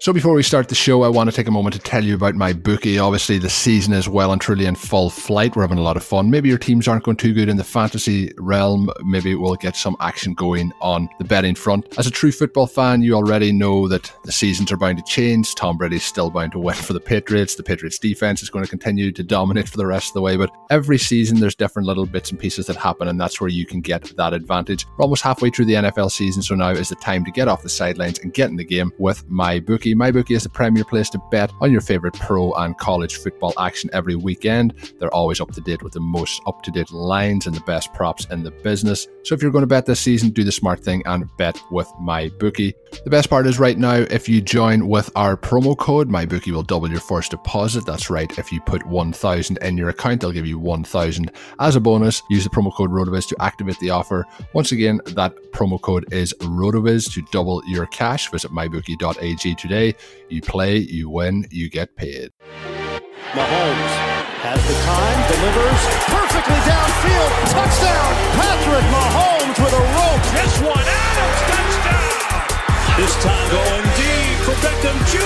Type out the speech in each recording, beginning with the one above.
So before we start the show, I want to take a moment to tell you about my bookie. Obviously, the season is well and truly in full flight. We're having a lot of fun. Maybe your teams aren't going too good in the fantasy realm. Maybe we'll get some action going on the betting front. As a true football fan, you already know that the seasons are bound to change. Tom Brady's still bound to win for the Patriots. The Patriots defense is going to continue to dominate for the rest of the way. But every season, there's different little bits and pieces that happen, and that's where you can get that advantage. We're almost halfway through the NFL season, so now is the time to get off the sidelines and get in the game with my bookie. My bookie is the premier place to bet on your favorite pro and college football action every weekend. They're always up to date with the most up to date lines and the best props in the business. So if you're going to bet this season, do the smart thing and bet with my bookie. The best part is right now, if you join with our promo code, my bookie will double your first deposit. That's right. If you put 1000 in your account, they'll give you 1000 as a bonus. Use the promo code RotoViz to activate the offer. Once again, that promo code is RotoViz to double your cash. Visit mybookie.ag today. You play, you win, you get paid. Mahomes has the time, delivers perfectly downfield. Touchdown! Patrick Mahomes with a rope. This one, Adams, touchdown! This time going deep for Beckham Jr.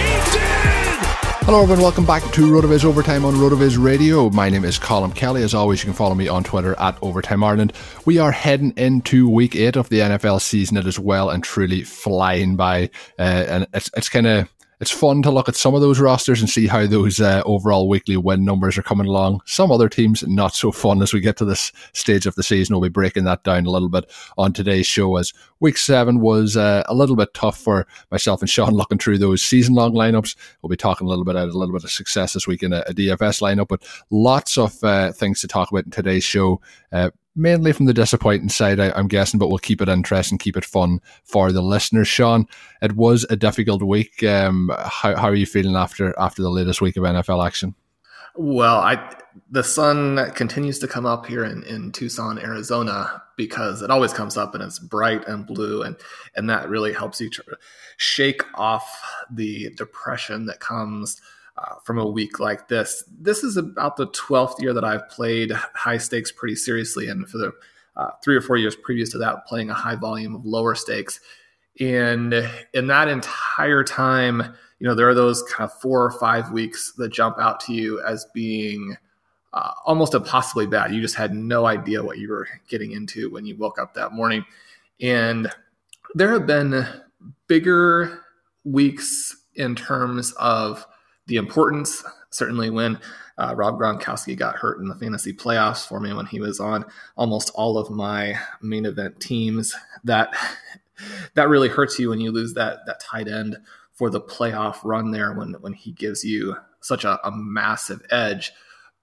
He did! Hello, everyone. Welcome back to RotoViz Overtime on RotoViz Radio. My name is Colin Kelly. As always, you can follow me on Twitter at Overtime Ireland. We are heading into week eight of the NFL season. It is well and truly flying by, uh, and it's it's kind of it's fun to look at some of those rosters and see how those uh, overall weekly win numbers are coming along. Some other teams not so fun as we get to this stage of the season. We'll be breaking that down a little bit on today's show as week seven was uh, a little bit tough for myself and Sean looking through those season long lineups. We'll be talking a little bit about a little bit of success this week in a, a DFS lineup, but lots of uh, things to talk about in today's show. Mainly from the disappointing side, I, am guessing, but we'll keep it interesting, keep it fun for the listeners. Sean, it was a difficult week. Um, how, how are you feeling after after the latest week of NFL action? Well, I the sun continues to come up here in, in Tucson, Arizona, because it always comes up and it's bright and blue, and and that really helps you shake off the depression that comes uh, from a week like this. This is about the 12th year that I've played high stakes pretty seriously. And for the uh, three or four years previous to that, playing a high volume of lower stakes. And in that entire time, you know, there are those kind of four or five weeks that jump out to you as being uh, almost impossibly bad. You just had no idea what you were getting into when you woke up that morning. And there have been bigger weeks in terms of the importance. Certainly, when uh, Rob Gronkowski got hurt in the fantasy playoffs for me when he was on almost all of my main event teams, that that really hurts you when you lose that that tight end for the playoff run there when when he gives you such a, a massive edge.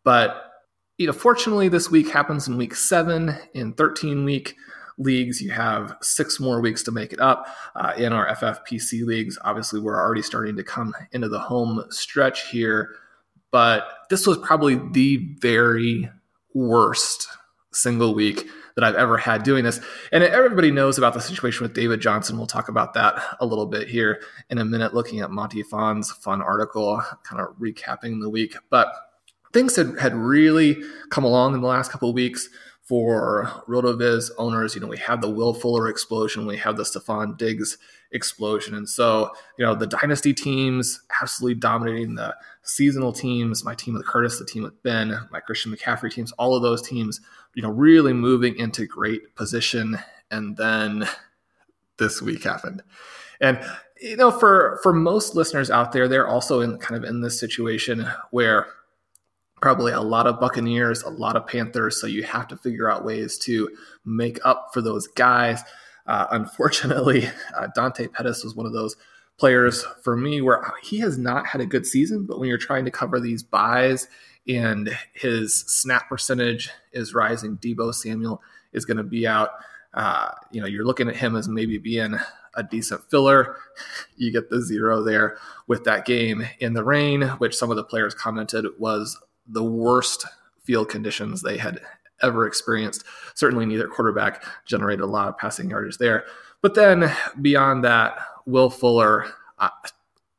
But you know, fortunately, this week happens in week seven. In 13 week leagues, you have six more weeks to make it up. Uh, in our FFPC leagues, obviously, we're already starting to come into the home stretch here. But this was probably the very worst single week that I've ever had doing this. And everybody knows about the situation with David Johnson. We'll talk about that a little bit here in a minute, looking at Monty Phan's fun article, kind of recapping the week. But things had, had really come along in the last couple of weeks for RotoViz owners. You know, we have the Will Fuller explosion, we have the Stefon Diggs explosion. And so, you know, the dynasty teams absolutely dominating the seasonal teams, my team with Curtis, the team with Ben, my Christian McCaffrey teams, all of those teams, you know, really moving into great position. And then this week happened. And you know, for for most listeners out there, they're also in kind of in this situation where probably a lot of Buccaneers, a lot of Panthers. So you have to figure out ways to make up for those guys. Uh, unfortunately, uh, Dante Pettis was one of those players for me where he has not had a good season, but when you're trying to cover these buys and his snap percentage is rising, Deebo Samuel is going to be out. Uh, you know, you're looking at him as maybe being a decent filler. You get the zero there with that game in the rain, which some of the players commented was the worst field conditions they had ever experienced. Certainly, neither quarterback generated a lot of passing yardage there. But then beyond that, Will Fuller, uh,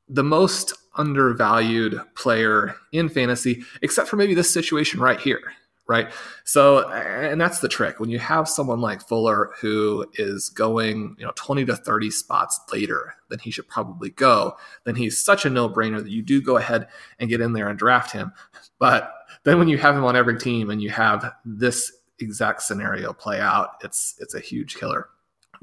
the most undervalued player in fantasy, except for maybe this situation right here right? So, and that's the trick. When you have someone like Fuller who is going, you know, 20 to 30 spots later than he should probably go, then he's such a no-brainer that you do go ahead and get in there and draft him. But then when you have him on every team and you have this exact scenario play out, it's it's a huge killer.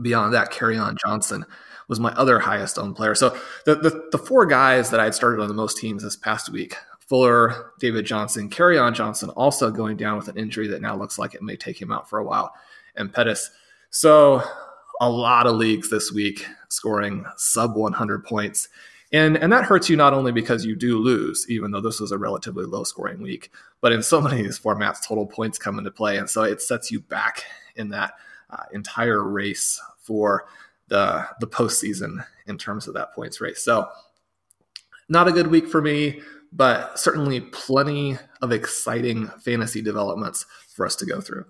Beyond that, Kerryon Johnson was my other highest owned player. So the, the, the four guys that I had started on the most teams this past week Fuller, David Johnson, Kerryon Johnson also going down with an injury that now looks like it may take him out for a while, and Pettis. So a lot of leagues this week scoring sub 100 points. And, and that hurts you not only because you do lose, even though this was a relatively low scoring week, but in so many of these formats, total points come into play. And so it sets you back in that uh, entire race for the, the postseason in terms of that points race. So not a good week for me but certainly plenty of exciting fantasy developments for us to go through.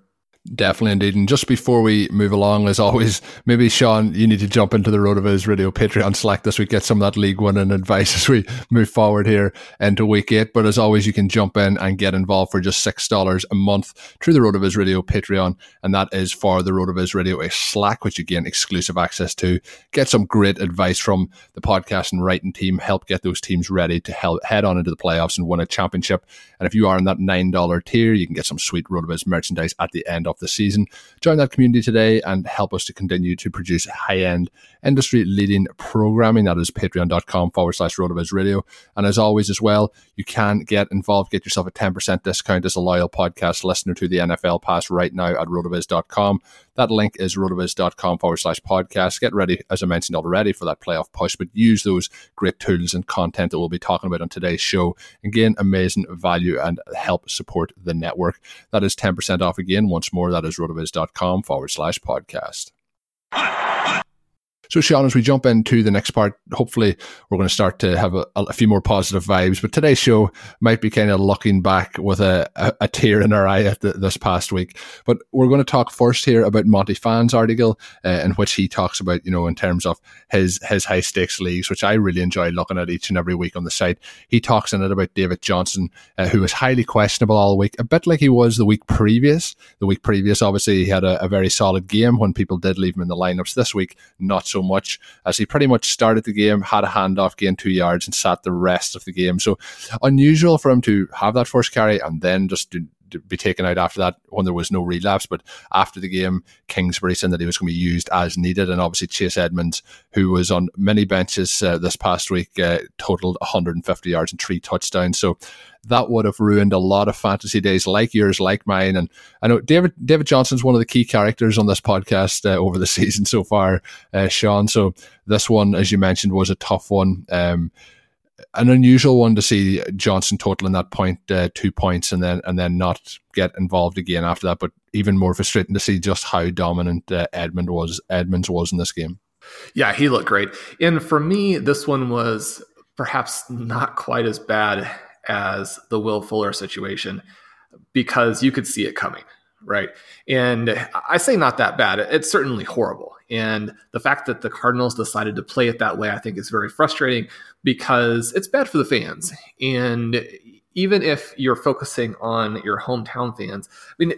Definitely indeed. And just before we move along, as always, maybe Sean, you need to jump into the RotoViz Radio Patreon Slack this week, get some of that League One and advice as we move forward here into week eight. But as always, you can jump in and get involved for just $6 a month through the RotoViz Radio Patreon. And that is for the RotoViz Radio Slack, which again, exclusive access to. Get some great advice from the podcast and writing team, help get those teams ready to help head on into the playoffs and win a championship. And if you are in that $9 tier, you can get some sweet RotoViz merchandise at the end of the season. Join that community today and help us to continue to produce high end, industry leading programming. That is patreon.com forward slash rotoviz radio. And as always, as well, you can get involved, get yourself a 10% discount as a loyal podcast listener to the NFL Pass right now at rotoviz.com. That link is rotoviz.com forward slash podcast. Get ready, as I mentioned already, for that playoff push, but use those great tools and content that we'll be talking about on today's show and gain amazing value and help support the network. That is 10% off again. Once more, that is rotoviz.com forward slash podcast. So, Sean, as we jump into the next part, hopefully we're going to start to have a, a few more positive vibes. But today's show might be kind of looking back with a, a, a tear in our eye at the, this past week. But we're going to talk first here about Monty Phan's article, uh, in which he talks about, you know, in terms of his his high stakes leagues, which I really enjoy looking at each and every week on the site. He talks in it about David Johnson, uh, who was highly questionable all week, a bit like he was the week previous. The week previous, obviously, he had a, a very solid game when people did leave him in the lineups. This week, not so so much as he pretty much started the game, had a handoff, gained two yards, and sat the rest of the game. So unusual for him to have that first carry and then just to be taken out after that when there was no relapse. But after the game, Kingsbury said that he was going to be used as needed. And obviously, Chase Edmonds, who was on many benches uh, this past week, uh, totaled 150 yards and three touchdowns. So that would have ruined a lot of fantasy days like yours, like mine. And I know David David Johnson's one of the key characters on this podcast uh, over the season so far, uh, Sean. So this one, as you mentioned, was a tough one. Um, an unusual one to see Johnson totaling that point, uh, two points, and then and then not get involved again after that. But even more frustrating to see just how dominant uh, Edmund was. Edmonds was in this game. Yeah, he looked great. And for me, this one was perhaps not quite as bad as the Will Fuller situation because you could see it coming, right? And I say not that bad. It's certainly horrible. And the fact that the Cardinals decided to play it that way, I think, is very frustrating because it's bad for the fans. And even if you're focusing on your hometown fans, I mean,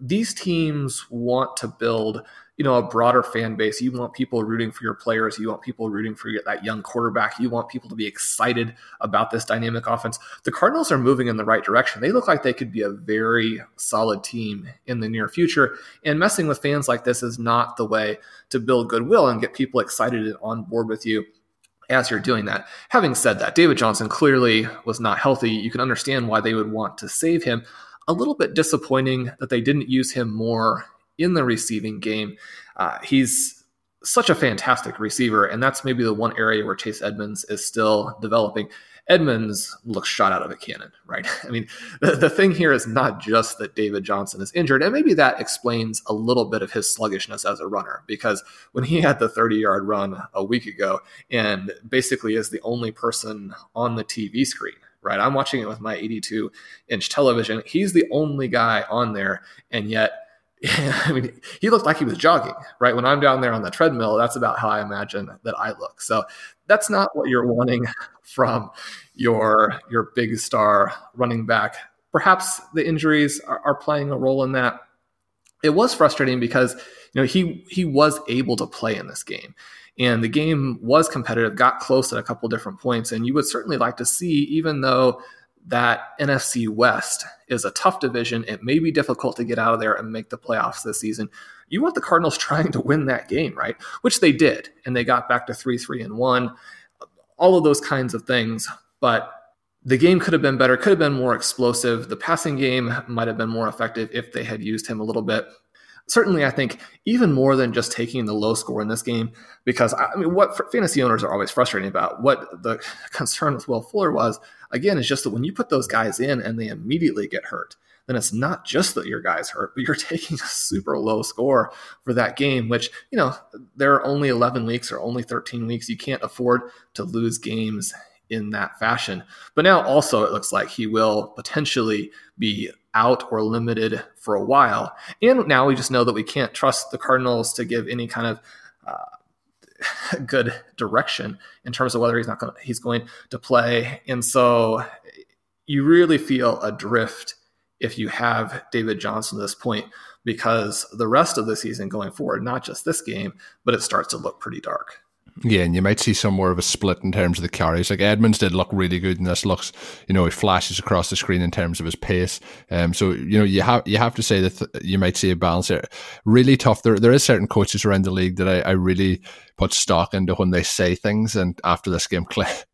these teams want to build you know a broader fan base you want people rooting for your players you want people rooting for that young quarterback you want people to be excited about this dynamic offense the cardinals are moving in the right direction they look like they could be a very solid team in the near future and messing with fans like this is not the way to build goodwill and get people excited and on board with you as you're doing that. Having said that, David Johnson clearly was not healthy. You can understand why they would want to save him. A little bit disappointing that they didn't use him more in the receiving game. Uh, he's such a fantastic receiver, and that's maybe the one area where Chase Edmonds is still developing. Edmonds looks shot out of a cannon, right? I mean, the, the thing here is not just that David Johnson is injured, and maybe that explains a little bit of his sluggishness as a runner, because when he had the 30 yard run a week ago and basically is the only person on the TV screen, right? I'm watching it with my 82 inch television. He's the only guy on there, and yet I mean, he looked like he was jogging, right? When I'm down there on the treadmill, that's about how I imagine that I look. So that's not what you're wanting from your your big star running back. Perhaps the injuries are, are playing a role in that. It was frustrating because you know he he was able to play in this game. And the game was competitive, got close at a couple different points. And you would certainly like to see, even though that NFC West is a tough division. It may be difficult to get out of there and make the playoffs this season. You want the Cardinals trying to win that game, right? Which they did, and they got back to 3 3 and 1, all of those kinds of things. But the game could have been better, could have been more explosive. The passing game might have been more effective if they had used him a little bit certainly I think even more than just taking the low score in this game, because I mean, what fantasy owners are always frustrating about, what the concern with Will Fuller was, again, is just that when you put those guys in and they immediately get hurt, then it's not just that your guys hurt, but you're taking a super low score for that game, which, you know, there are only 11 weeks or only 13 weeks. You can't afford to lose games in that fashion. But now also it looks like he will potentially be out or limited for a while. And now we just know that we can't trust the Cardinals to give any kind of uh, good direction in terms of whether he's not going he's going to play. And so you really feel adrift if you have David Johnson at this point because the rest of the season going forward, not just this game, but it starts to look pretty dark. Yeah, and you might see some more of a split in terms of the carries. Like Edmonds did look really good, and this looks, you know, he flashes across the screen in terms of his pace. Um, so you know, you have you have to say that th- you might see a balance there. Really tough. There there is certain coaches around the league that I, I really put stock into when they say things. And after this game, Kliff,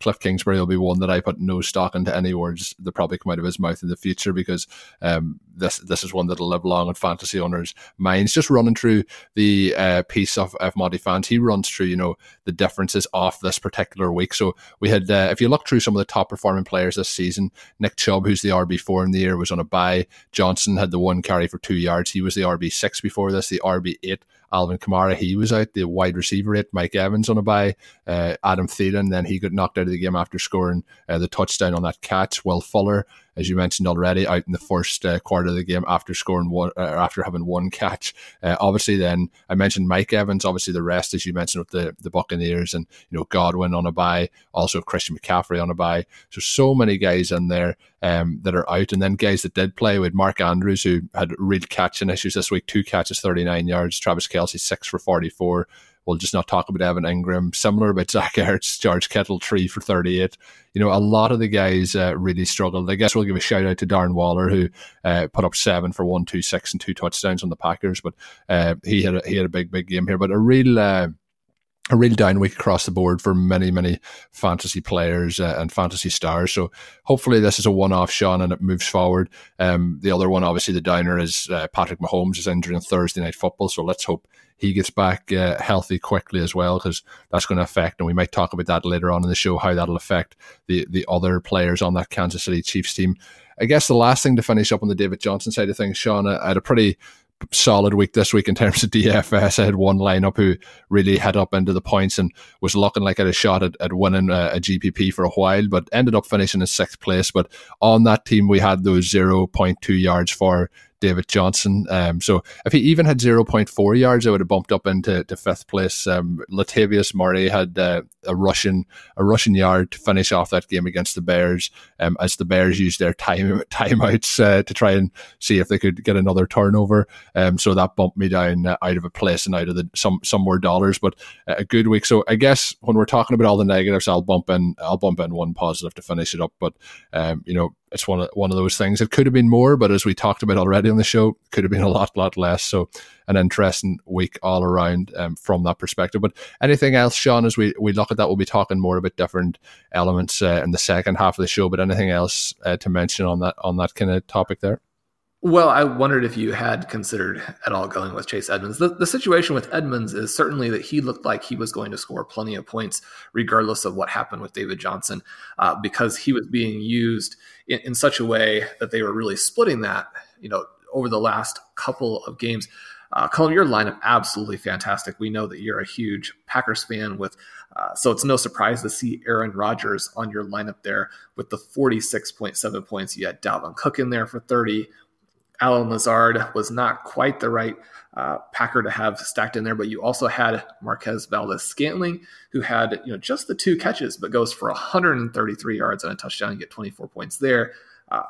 Kliff Kingsbury will be one that I put no stock into any words that probably come out of his mouth in the future because um, this this is one that'll live long in fantasy owners' minds. Just running through the uh, piece of, of Monty Phan's, he runs through you know the differences off this particular week. So we had, uh, if you look through some of the top performing players this season, Nick Chubb, who's the RB four in the year, was on a bye. Johnson had the one carry for two yards. He was the RB six before this. The RB eight Alvin Kamara, he was out. The wide receiver it, Mike Evans on a bye. Uh, Adam Thielen, then he got knocked out of the game after scoring uh, the touchdown on that catch. Will Fuller, as you mentioned already, out in the first uh, quarter of the game after scoring one, uh, after having one catch. Uh, obviously, then I mentioned Mike Evans. Obviously, the rest, as you mentioned, with the the Buccaneers and you know Godwin on a bye, also Christian McCaffrey on a bye. So so many guys in there um, that are out, and then guys that did play with Mark Andrews, who had real catching issues this week, two catches, thirty nine yards. Travis Kelce six for forty four. We'll just not talk about Evan Engram. Similar about Zach Ertz, George Kittle, three for 38. You know, a lot of the guys uh, really struggled. I guess we'll give a shout out to Darren Waller, who uh, put up seven for one, two, six, and two touchdowns on the Packers. But uh, he had a, he had a big, big game here. But a real uh, a real down week across the board for many, many fantasy players uh, and fantasy stars. So hopefully this is a one-off, Sean, and it moves forward. Um, the other one, obviously, the downer is uh, Patrick Mahomes is injured on Thursday night football. So let's hope he gets back uh, healthy quickly as well, because that's going to affect, and we might talk about that later on in the show, how that'll affect the the other players on that Kansas City Chiefs team. I guess the last thing to finish up on the David Johnson side of things, Sean, I had a pretty solid week this week in terms of DFS. I had one lineup who really head up into the points and was looking like had a shot at, at winning a, a, GPP for a while, but ended up finishing in sixth place. But on that team, we had those 0.2 yards for David Johnson. Um, so if he even had 0.4 yards, I would have bumped up into to fifth place. Um, Latavius Murray had uh, a Russian a Russian yard to finish off that game against the Bears, um, as the Bears used their time timeouts uh, to try and see if they could get another turnover. Um, so that bumped me down uh, out of a place and out of the some some more dollars, but uh, a good week. So I guess when we're talking about all the negatives, I'll bump in I'll bump in one positive to finish it up. But um, you know it's one of one of those things. It could have been more, but as we talked about already on the show, could have been a lot, lot less. So an interesting week all around um, from that perspective. But anything else, Sean? As we we look at that, we'll be talking more about different elements uh, in the second half of the show. But anything else uh, to mention on that on that kind of topic there? Well, I wondered if you had considered at all going with Chase Edmonds. The, the situation with Edmonds is certainly that he looked like he was going to score plenty of points, regardless of what happened with David Johnson, uh, because he was being used in, in such a way that they were really splitting that, you know, over the last couple of games. Uh, Colin, your lineup absolutely fantastic. We know that you're a huge Packers fan with, uh, so it's no surprise to see Aaron Rodgers on your lineup there with the 46.7 points. You had Dalvin Cook in there for 30, Allen Lazard was not quite the right uh, Packer to have stacked in there, but you also had Marquez Valdes Scantling, who had you know just the two catches, but goes for 133 yards and a touchdown. You get 24 points there. Uh,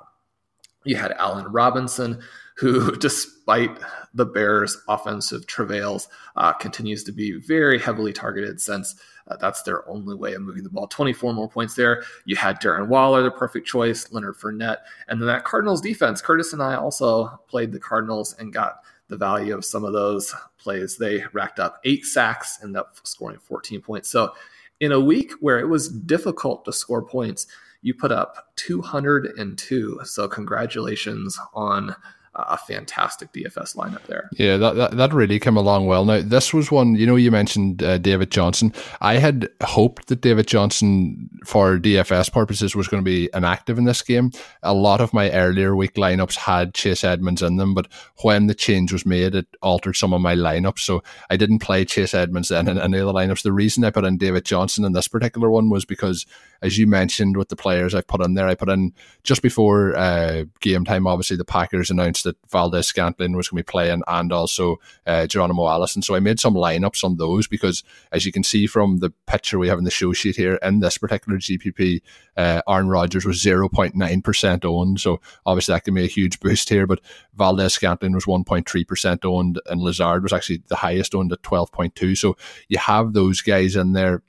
you had Allen Robinson, who, despite the Bears' offensive travails, uh, continues to be very heavily targeted since uh, that's their only way of moving the ball. 24 more points there. You had Darren Waller, the perfect choice, Leonard Fournette, and then that Cardinals defense. Curtis and I also played the Cardinals and got the value of some of those plays. They racked up eight sacks and up scoring 14 points. So, in a week where it was difficult to score points, you put up 202. So, congratulations on a fantastic DFS lineup there. Yeah, that, that, that really came along well. Now, this was one, you know, you mentioned uh, David Johnson. I had hoped that David Johnson, for DFS purposes, was going to be inactive in this game. A lot of my earlier week lineups had Chase Edmonds in them, but when the change was made, it altered some of my lineups. So I didn't play Chase Edmonds then in any of the lineups. The reason I put in David Johnson in this particular one was because, as you mentioned, with the players I've put in there, I put in just before uh, game time, obviously, the Packers announced that Valdes Scantling was going to be playing and also uh, Geronimo Allison. So I made some lineups on those because, as you can see from the picture we have in the show sheet here, in this particular GPP, uh, Aaron Rodgers was 0.9% owned. So obviously that gave me a huge boost here. But Valdes Scantling was 1.3% owned and Lazard was actually the highest owned at 12.2. So you have those guys in there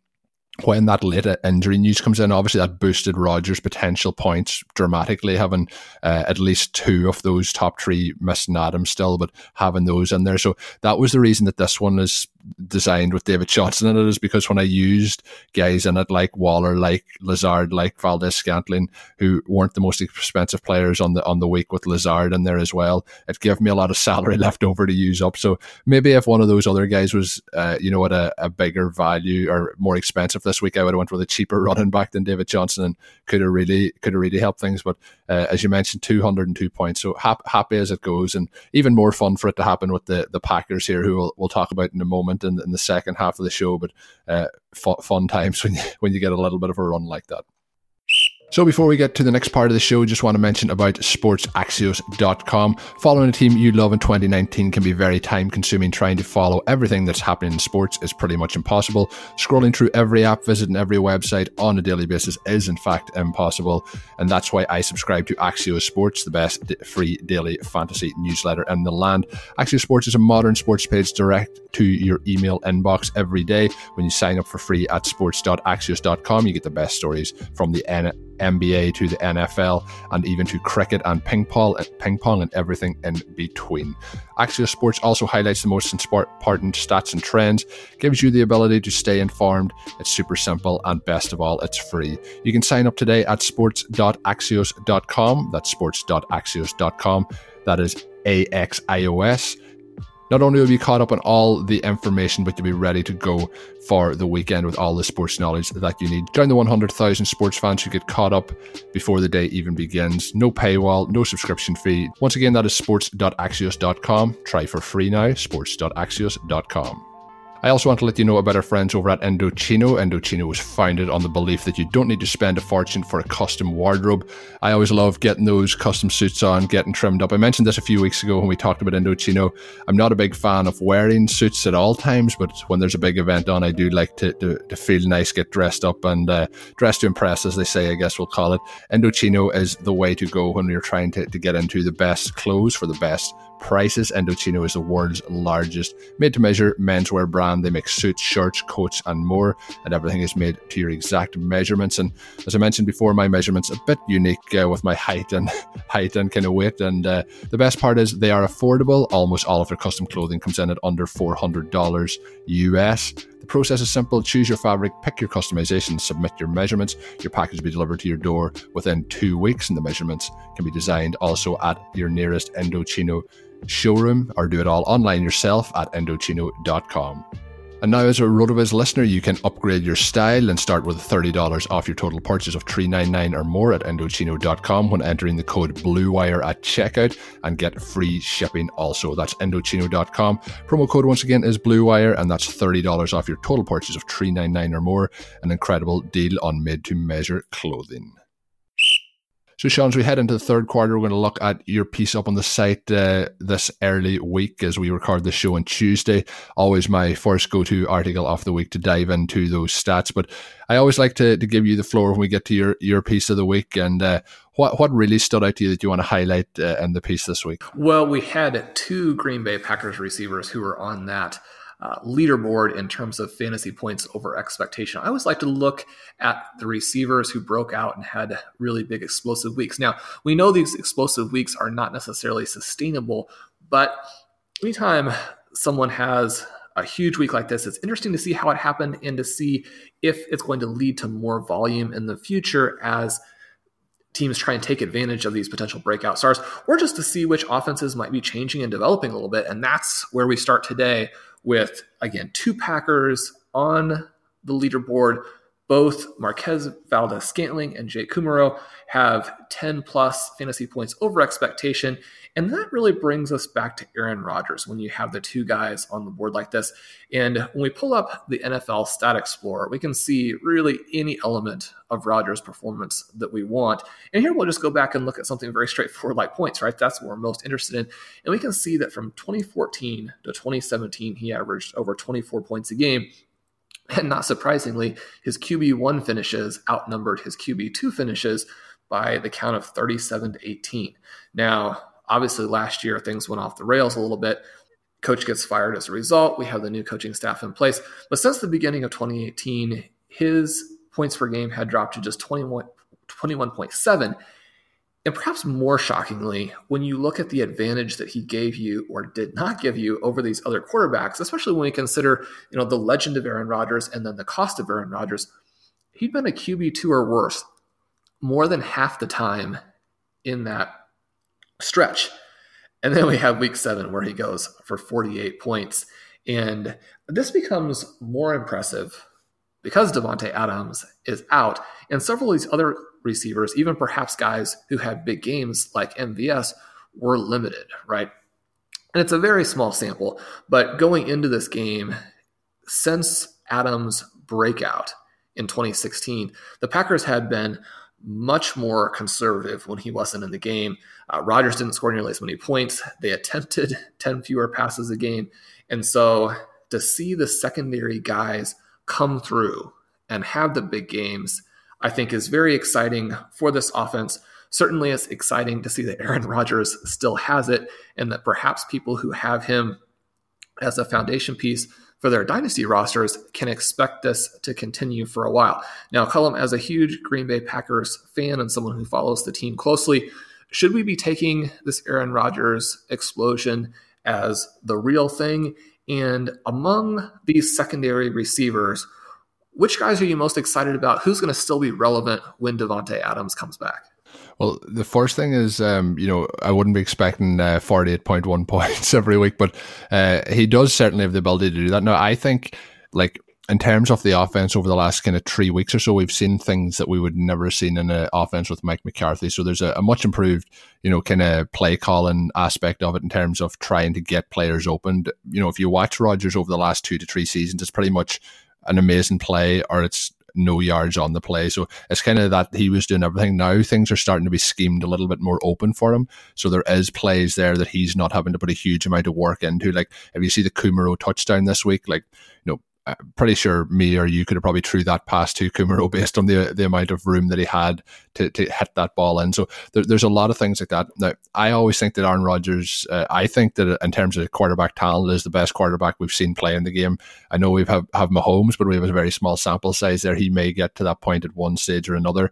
when that late injury news comes in, obviously that boosted Rodgers' potential points dramatically, having uh, at least two of those top three missing Adams still, but having those in there. So that was the reason that this one is designed with David Johnson in it is because when I used guys in it like Waller, like Lazard, like Valdes Scantling, who weren't the most expensive players on the on the week with Lazard in there as well, it gave me a lot of salary left over to use up. So maybe if one of those other guys was, uh, you know, at a, a, bigger value or more expensive this week, I would have went with a cheaper running back than David Johnson and could have really could have really helped things. But uh, as you mentioned, two hundred and two points, so happy as it goes, and even more fun for it to happen with the the Packers here, who we'll, we'll talk about in a moment in, in the second half of the show. But uh, fun times when you, when you get a little bit of a run like that. So before we get to the next part of the show, just want to mention about sportsaxios.com. Following a team you love in 2019 can be very time consuming. Trying to follow everything that's happening in sports is pretty much impossible. Scrolling through every app, visiting every website on a daily basis is in fact impossible. And that's why I subscribe to Axios Sports, the best free daily fantasy newsletter in the land. Axios Sports is a modern sports page direct to your email inbox every day. When you sign up for free at sports.axios.com, you get the best stories from the N NBA to the NFL, and even to cricket and ping pong, ping pong and everything in between. Axios Sports also highlights the most important stats and trends, gives you the ability to stay informed. It's super simple, and best of all, it's free. You can sign up today at sports.axios.com. That's sports.axios.com. That is A X I O S. Not only will you be caught up on all the information, but you'll be ready to go for the weekend with all the sports knowledge that you need. Join the 100,000 sports fans who get caught up before the day even begins. No paywall, no subscription fee. Once again, that is sports.axios.com. Try for free now, sports.axios.com. I also want to let you know about our friends over at Indochino. Indochino was founded on the belief that you don't need to spend a fortune for a custom wardrobe. I always love getting those custom suits on, getting trimmed up. I mentioned this a few weeks ago when we talked about Indochino. I'm not a big fan of wearing suits at all times, but when there's a big event on, I do like to, to, to feel nice, get dressed up, and uh, dress to impress, as they say, I guess we'll call it. Indochino is the way to go when you're trying to, to get into the best clothes for the best prices. Indochino is the world's largest made to measure menswear brand. They make suits, shirts, coats, and more, and everything is made to your exact measurements. And as I mentioned before, my measurements a bit unique uh, with my height and height and kind of weight. And uh, the best part is they are affordable. Almost all of their custom clothing comes in at under $400 US. The process is simple choose your fabric, pick your customization, submit your measurements. Your package will be delivered to your door within two weeks, and the measurements can be designed also at your nearest Indochino showroom or do it all online yourself at Indochino.com. And now, as a RotoViz listener, you can upgrade your style and start with $30 off your total purchase of 399 or more at Indochino.com when entering the code BLUEWIRE at checkout and get free shipping also. That's Indochino.com. Promo code once again is BLUEWIRE and that's $30 off your total purchase of 399 or more. An incredible deal on made to measure clothing. So, Sean, as we head into the third quarter, we're going to look at your piece up on the site uh, this early week as we record the show on Tuesday. Always my first go to article of the week to dive into those stats. But I always like to, to give you the floor when we get to your, your piece of the week. And uh, what, what really stood out to you that you want to highlight uh, in the piece this week? Well, we had two Green Bay Packers receivers who were on that uh, leaderboard in terms of fantasy points over expectation. I always like to look at the receivers who broke out and had really big explosive weeks. Now, we know these explosive weeks are not necessarily sustainable, but anytime someone has a huge week like this, it's interesting to see how it happened and to see if it's going to lead to more volume in the future as teams try and take advantage of these potential breakout stars, or just to see which offenses might be changing and developing a little bit. And that's where we start today with, again, two Packers on the leaderboard. Both Marquez Valdes Scantling and Jake Kumerow have 10 plus fantasy points over expectation. And that really brings us back to Aaron Rodgers when you have the two guys on the board like this. And when we pull up the NFL Stat Explorer, we can see really any element of Rodgers' performance that we want. And here we'll just go back and look at something very straightforward like points, right? That's what we're most interested in. And we can see that from 2014 to 2017, he averaged over 24 points a game. And not surprisingly, his QB1 finishes outnumbered his QB2 finishes by the count of 37 to 18. Now, obviously, last year things went off the rails a little bit. Coach gets fired as a result. We have the new coaching staff in place. But since the beginning of 2018, his points per game had dropped to just 21, 21.7. And perhaps more shockingly, when you look at the advantage that he gave you or did not give you over these other quarterbacks, especially when we consider, you know, the legend of Aaron Rodgers and then the cost of Aaron Rodgers, he'd been a QB2 or worse more than half the time in that stretch. And then we have week seven where he goes for 48 points. And this becomes more impressive because Davante Adams is out and several of these other receivers, even perhaps guys who had big games like MVS, were limited, right? And it's a very small sample, but going into this game, since Adams' breakout in 2016, the Packers had been much more conservative when he wasn't in the game. Uh, Rodgers didn't score nearly as many points. They attempted 10 fewer passes a game. And so to see the secondary guys come through and have the big games I think is very exciting for this offense. Certainly, it's exciting to see that Aaron Rodgers still has it and that perhaps people who have him as a foundation piece for their dynasty rosters can expect this to continue for a while. Now, Colin, as a huge Green Bay Packers fan and someone who follows the team closely, should we be taking this Aaron Rodgers explosion as the real thing? And among these secondary receivers, which guys are you most excited about? Who's going to still be relevant when Davante Adams comes back? Well, the first thing is, um, you know, I wouldn't be expecting uh, 48.1 points every week, but uh, he does certainly have the ability to do that. Now, I think, like, in terms of the offense over the last kind of three weeks or so, we've seen things that we would never have seen in an offense with Mike McCarthy. So there's a, a much improved, you know, kind of play calling aspect of it in terms of trying to get players opened. You know, if you watch Rodgers over the last two to three seasons, it's pretty much an amazing play or it's no yards on the play. So it's kind of that he was doing everything. Now things are starting to be schemed a little bit more open for him. So there is plays there that he's not having to put a huge amount of work into. Like if you see the Kumerow touchdown this week, like you know I'm pretty sure me or you could have probably threw that pass to Kumerow based on the the amount of room that he had to, to hit that ball in. So there, there's a lot of things like that. Now, I always think that Aaron Rodgers, uh, I think that in terms of quarterback talent, is the best quarterback we've seen play in the game. I know we've have, have Mahomes, but we have a very small sample size there. He may get to that point at one stage or another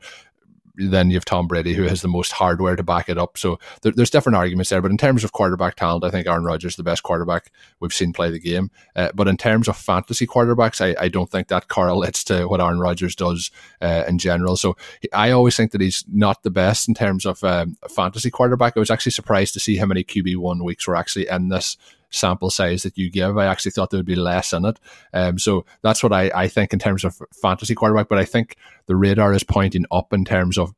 then you have Tom Brady, who has the most hardware to back it up. So there, there's different arguments there. But in terms of quarterback talent, I think Aaron Rodgers is the best quarterback we've seen play the game. Uh, but in terms of fantasy quarterbacks, I, I, don't think that correlates to what Aaron Rodgers does uh, in general. So I always think that he's not the best in terms of um, fantasy quarterback. I was actually surprised to see how many QB1 weeks were actually in this sample size that you give. I actually thought there would be less in it. Um, so that's what I, I think in terms of fantasy quarterback. But I think the radar is pointing up in terms of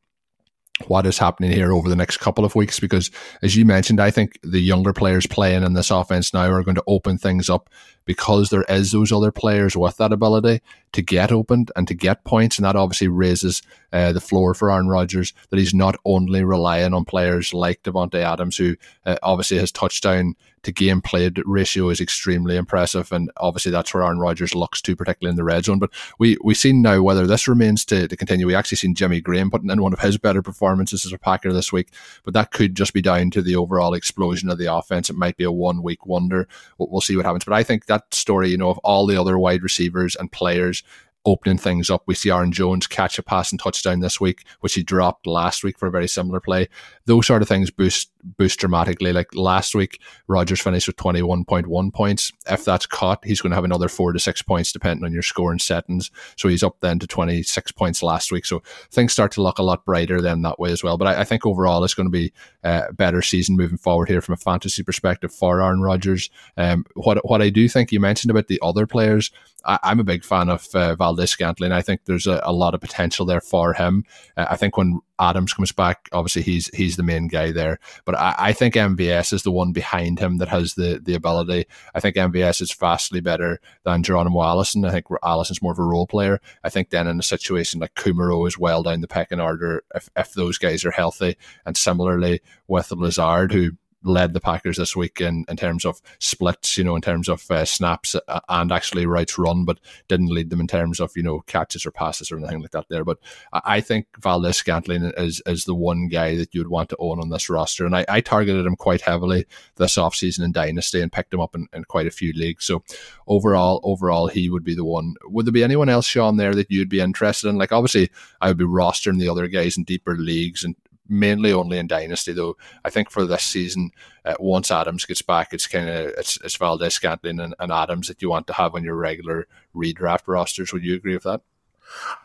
what is happening here over the next couple of weeks because as you mentioned i think the younger players playing in this offense now are going to open things up because there is those other players with that ability to get opened and to get points and that obviously raises uh, the floor for Aaron Rodgers that he's not only relying on players like Davante Adams who uh, obviously his touchdown to game played ratio is extremely impressive, and obviously that's where Aaron Rodgers looks to, particularly in the red zone. But we we've seen now whether this remains to, to continue. We actually seen Jimmy Graham putting in one of his better performances as a Packer this week, but that could just be down to the overall explosion of the offense. It might be a one week wonder. We'll, we'll see what happens. But I think that story, you know, of all the other wide receivers and players opening things up. We see Aaron Jones catch a pass and touchdown this week, which he dropped last week for a very similar play. Those sort of things boost boost dramatically. Like last week, Rodgers finished with twenty one point one points. If that's caught, he's going to have another four to six points depending on your scoring settings. So he's up then to twenty six points last week. So things start to look a lot brighter then that way as well. But I, I think overall it's going to be a better season moving forward here from a fantasy perspective for Aaron Rodgers. Um, what what I do think you mentioned about the other players, I, am a big fan of uh, Valdes-Scantling. I think there's a, a, lot of potential there for him. Uh, I think when Adams comes back, obviously he's he's the main guy there. But I, I, think MVS is the one behind him that has the the ability. I think MVS is vastly better than Geronimo Allison. I think Allison's more of a role player. I think then in a situation like Kumerow is well down the pecking order if, if those guys are healthy. And similarly with Lazard, who led the Packers this week in, in terms of splits, you know, in terms of uh, snaps uh, and actually routes run, but didn't lead them in terms of, you know, catches or passes or anything like that there. But I think Valdes-Scantling is, is the one guy that you'd want to own on this roster. And I, I targeted him quite heavily this offseason in Dynasty and picked him up in, in quite a few leagues. So overall, overall, he would be the one. Would there be anyone else, Sean, there that you'd be interested in? Like, obviously, I would be rostering the other guys in deeper leagues and mainly only in Dynasty, though. I think for this season, uh, once Adams gets back, it's kind of it's, it's Valdes-Scantling and, and, Adams that you want to have on your regular redraft rosters. Would you agree with that?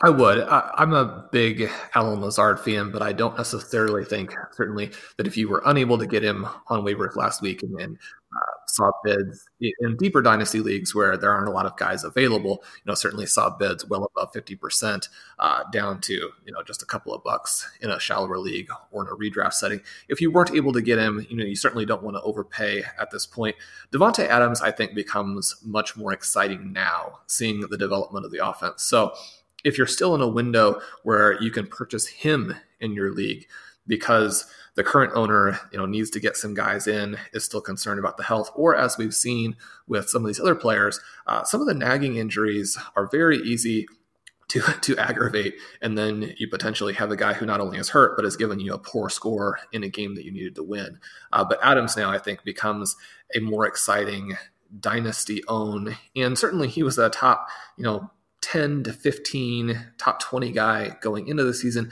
I would. I, am a big Allen Lazard fan, but I don't necessarily think, certainly, that if you were unable to get him on waivers last week and, then uh, saw bids in deeper dynasty leagues where there aren't a lot of guys available, you know, certainly saw bids well above 50% uh, down to, you know, just a couple of bucks in a shallower league or in a redraft setting. If you weren't able to get him, you know, you certainly don't want to overpay at this point. Davante Adams, I think, becomes much more exciting now, seeing the development of the offense. So, if you're still in a window where you can purchase him in your league because the current owner you know needs to get some guys in is still concerned about the health or as we've seen with some of these other players uh, some of the nagging injuries are very easy to, to aggravate and then you potentially have a guy who not only is hurt but has given you a poor score in a game that you needed to win uh, but adams now i think becomes a more exciting dynasty own. And certainly he was a top, you know, 10 to 15, top 20 guy going into the season.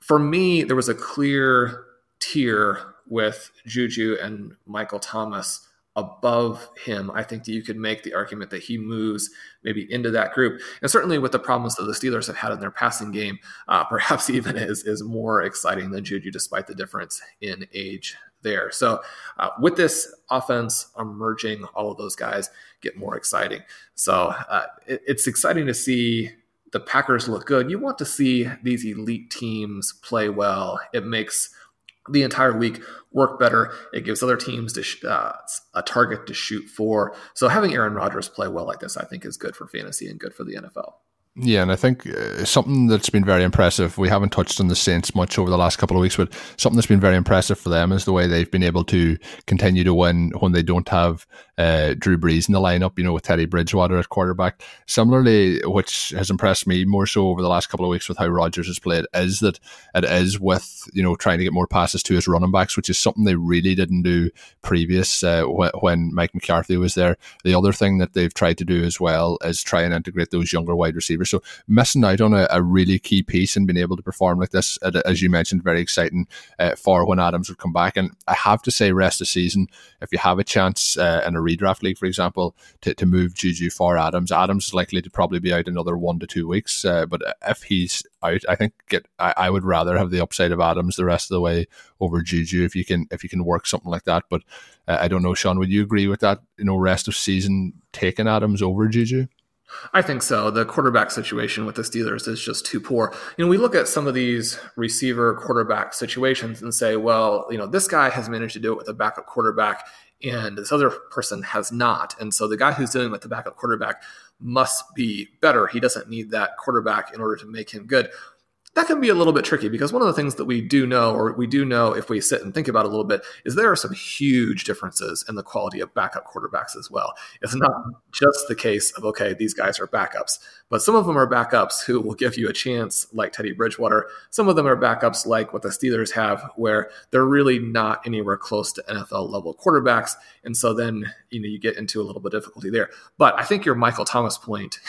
For me, there was a clear tier with Juju and Michael Thomas above him, I think that you could make the argument that he moves maybe into that group. And certainly with the problems that the Steelers have had in their passing game, uh, perhaps even is, is more exciting than Juju, despite the difference in age there. So uh, with this offense emerging, all of those guys get more exciting. So uh, it, it's exciting to see the Packers look good. You want to see these elite teams play well. It makes the entire week work better. It gives other teams sh- uh, a target to shoot for. So having Aaron Rodgers play well like this, I think, is good for fantasy and good for the NFL. Yeah, and I think uh, something that's been very impressive. We haven't touched on the Saints much over the last couple of weeks, but something that's been very impressive for them is the way they've been able to continue to win when they don't have uh, Drew Brees in the lineup. You know, with Teddy Bridgewater at quarterback. Similarly, which has impressed me more so over the last couple of weeks with how Rodgers has played, is that it is with you know trying to get more passes to his running backs, which is something they really didn't do previous uh, when Mike McCarthy was there. The other thing that they've tried to do as well is try and integrate those younger wide receivers so missing out on a, a, really key piece and being able to perform like this, as you mentioned, very exciting uh, for when Adams would come back. And I have to say, rest of season, if you have a chance uh, in a redraft league, for example, to, to move Juju for Adams, Adams is likely to probably be out another one to two weeks. Uh, but if he's out, I think get, I, I, would rather have the upside of Adams the rest of the way over Juju if you can if you can work something like that. But uh, I don't know, Sean, would you agree with that? You know, rest of season taking Adams over Juju? I think so. The quarterback situation with the Steelers is just too poor. You know, we look at some of these receiver quarterback situations and say, well, you know, this guy has managed to do it with a backup quarterback and this other person has not. And so the guy who's it with the backup quarterback must be better. He doesn't need that quarterback in order to make him good that can be a little bit tricky because one of the things that we do know, or we do know if we sit and think about it a little bit, is there are some huge differences in the quality of backup quarterbacks as well. It's not just the case of, okay, these guys are backups, but some of them are backups who will give you a chance, like Teddy Bridgewater. Some of them are backups like what the Steelers have, where they're really not anywhere close to NFL level quarterbacks. And so then, you know, you get into a little bit of difficulty there. But I think your Michael Thomas point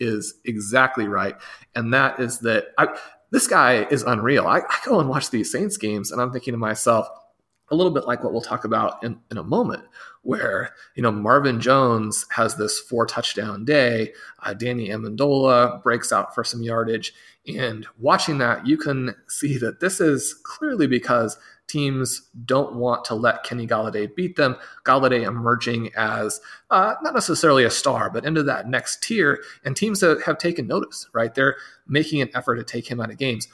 is exactly right. And that is that I, this guy is unreal. I, I go and watch these Saints games and I'm thinking to myself, a little bit like what we'll talk about in, in a moment, where you know Marvin Jones has this four touchdown day, uh, Danny Amendola breaks out for some yardage, and watching that, you can see that this is clearly because teams don't want to let Kenny Golladay beat them. Golladay emerging as uh, not necessarily a star, but into that next tier. And teams that have taken notice, right? They're making an effort to take him out of games.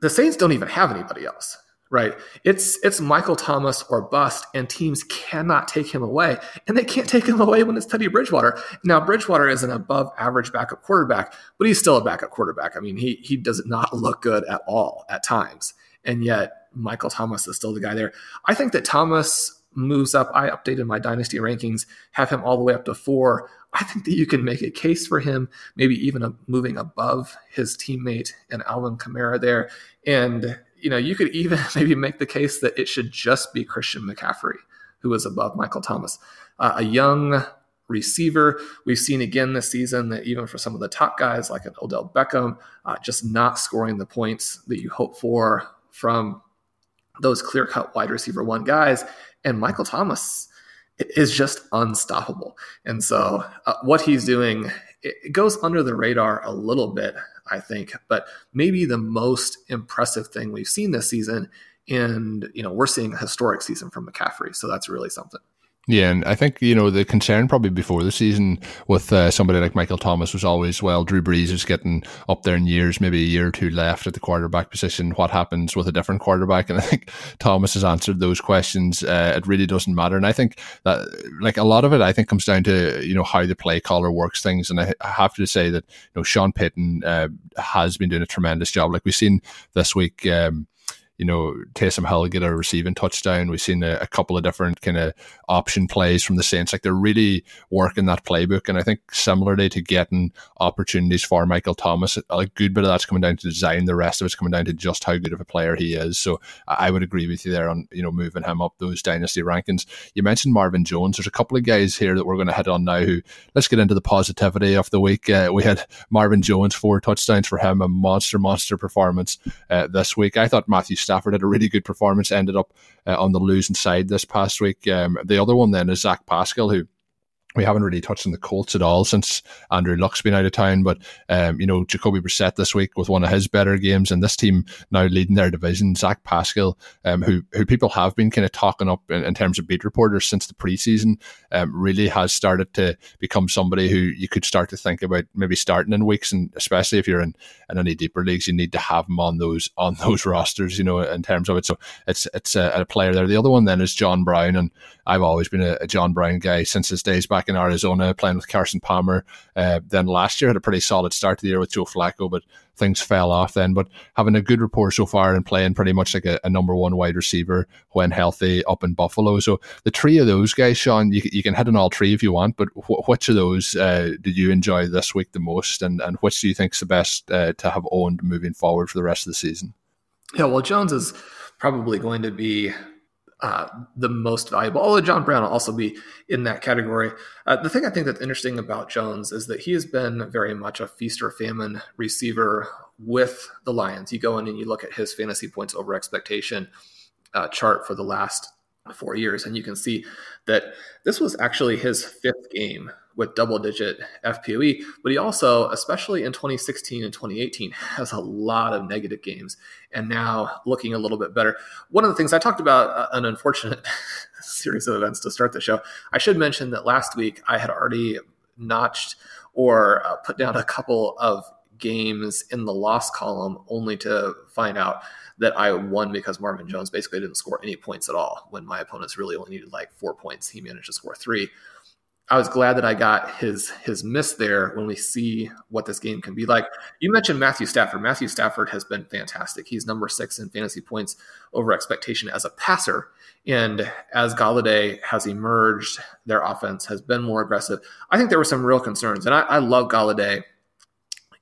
The Saints don't even have anybody else, right? It's it's Michael Thomas or bust, and teams cannot take him away, and they can't take him away when it's Teddy Bridgewater. Now Bridgewater is an above average backup quarterback, but he's still a backup quarterback. I mean, he he does not look good at all at times, and yet Michael Thomas is still the guy there. I think that Thomas moves up. I updated my dynasty rankings, have him all the way up to four. I think that you can make a case for him, maybe even a, moving above his teammate and Alvin Kamara there. And, you know, you could even maybe make the case that it should just be Christian McCaffrey who is above Michael Thomas. Uh, a young receiver. We've seen again this season that even for some of the top guys like an Odell Beckham, uh, just not scoring the points that you hope for from those clear cut wide receiver one guys. And Michael Thomas is just unstoppable. And so uh, what he's doing, it goes under the radar a little bit, I think, but maybe the most impressive thing we've seen this season. And, you know, we're seeing a historic season from McCaffrey. So that's really something. Yeah, and I think you know the concern probably before the season with uh, somebody like Michael Thomas was always well, Drew Brees is getting up there in years, maybe a year or two left at the quarterback position. What happens with a different quarterback? And I think Thomas has answered those questions. Uh, it really doesn't matter, and I think that like a lot of it, I think comes down to you know how the play caller works things. And I, have to say that you know Sean Payton uh, has been doing a tremendous job. Like we've seen this week. Um, you know, Taysom Hill get a receiving touchdown. We've seen a, a couple of different kind of option plays from the Saints. Like they're really working that playbook. And I think similarly to getting opportunities for Michael Thomas, a good bit of that's coming down to design. The rest of it's coming down to just how good of a player he is. So I would agree with you there on, you know, moving him up those dynasty rankings. You mentioned Marvin Jones. There's a couple of guys here that we're going to hit on now who, let's get into the positivity of the week. Uh, we had Marvin Jones, four touchdowns for him, a monster, monster performance uh, this week. I thought Matthew Stafford had a really good performance, ended up uh, on the losing side this past week. Um, the other one then is Zach Pascal, who we haven't really touched on the Colts at all since Andrew Luck's been out of town. But um, you know, Jacoby Brissett this week with one of his better games, and this team now leading their division. Zach Pascal, um, who who people have been kind of talking up in, in, terms of beat reporters since the preseason, um, really has started to become somebody who you could start to think about maybe starting in weeks, and especially if you're in, in any deeper leagues, you need to have him on those on those rosters. You know, in terms of it. So it's it's a, a player there. The other one then is John Brown, and I've always been a, a John Brown guy since his days back in Arizona playing with Carson Palmer. Uh, then last year had a pretty solid start to the year with Joe Flacco, but things fell off then. But having a good rapport so far and playing pretty much like a, a number one wide receiver when healthy up in Buffalo. So the three of those guys, Sean, you, you can hit on all three if you want, but wh- which of those uh, did you enjoy this week the most? And, and which do you think is the best uh, to have owned moving forward for the rest of the season? Yeah, well, Jones is probably going to be uh, the most valuable. Although John Brown will also be in that category. Uh, the thing I think that's interesting about Jones is that he has been very much a feast or famine receiver with the Lions. You go in and you look at his fantasy points over expectation uh, chart for the last four years, and you can see that this was actually his fifth game with double digit FPOE, but he also, especially in 2016 and 2018, has a lot of negative games and now looking a little bit better. One of the things I talked about uh, an unfortunate series of events to start the show. I should mention that last week I had already notched or uh, put down a couple of games in the loss column only to find out that I won because Marvin Jones basically didn't score any points at all when my opponents really only needed like four points. He managed to score three. I was glad that I got his his miss there when we see what this game can be like. You mentioned Matthew Stafford. Matthew Stafford has been fantastic. He's number six in fantasy points over expectation as a passer. And as Golladay has emerged, their offense has been more aggressive. I think there were some real concerns. And I, I love Golladay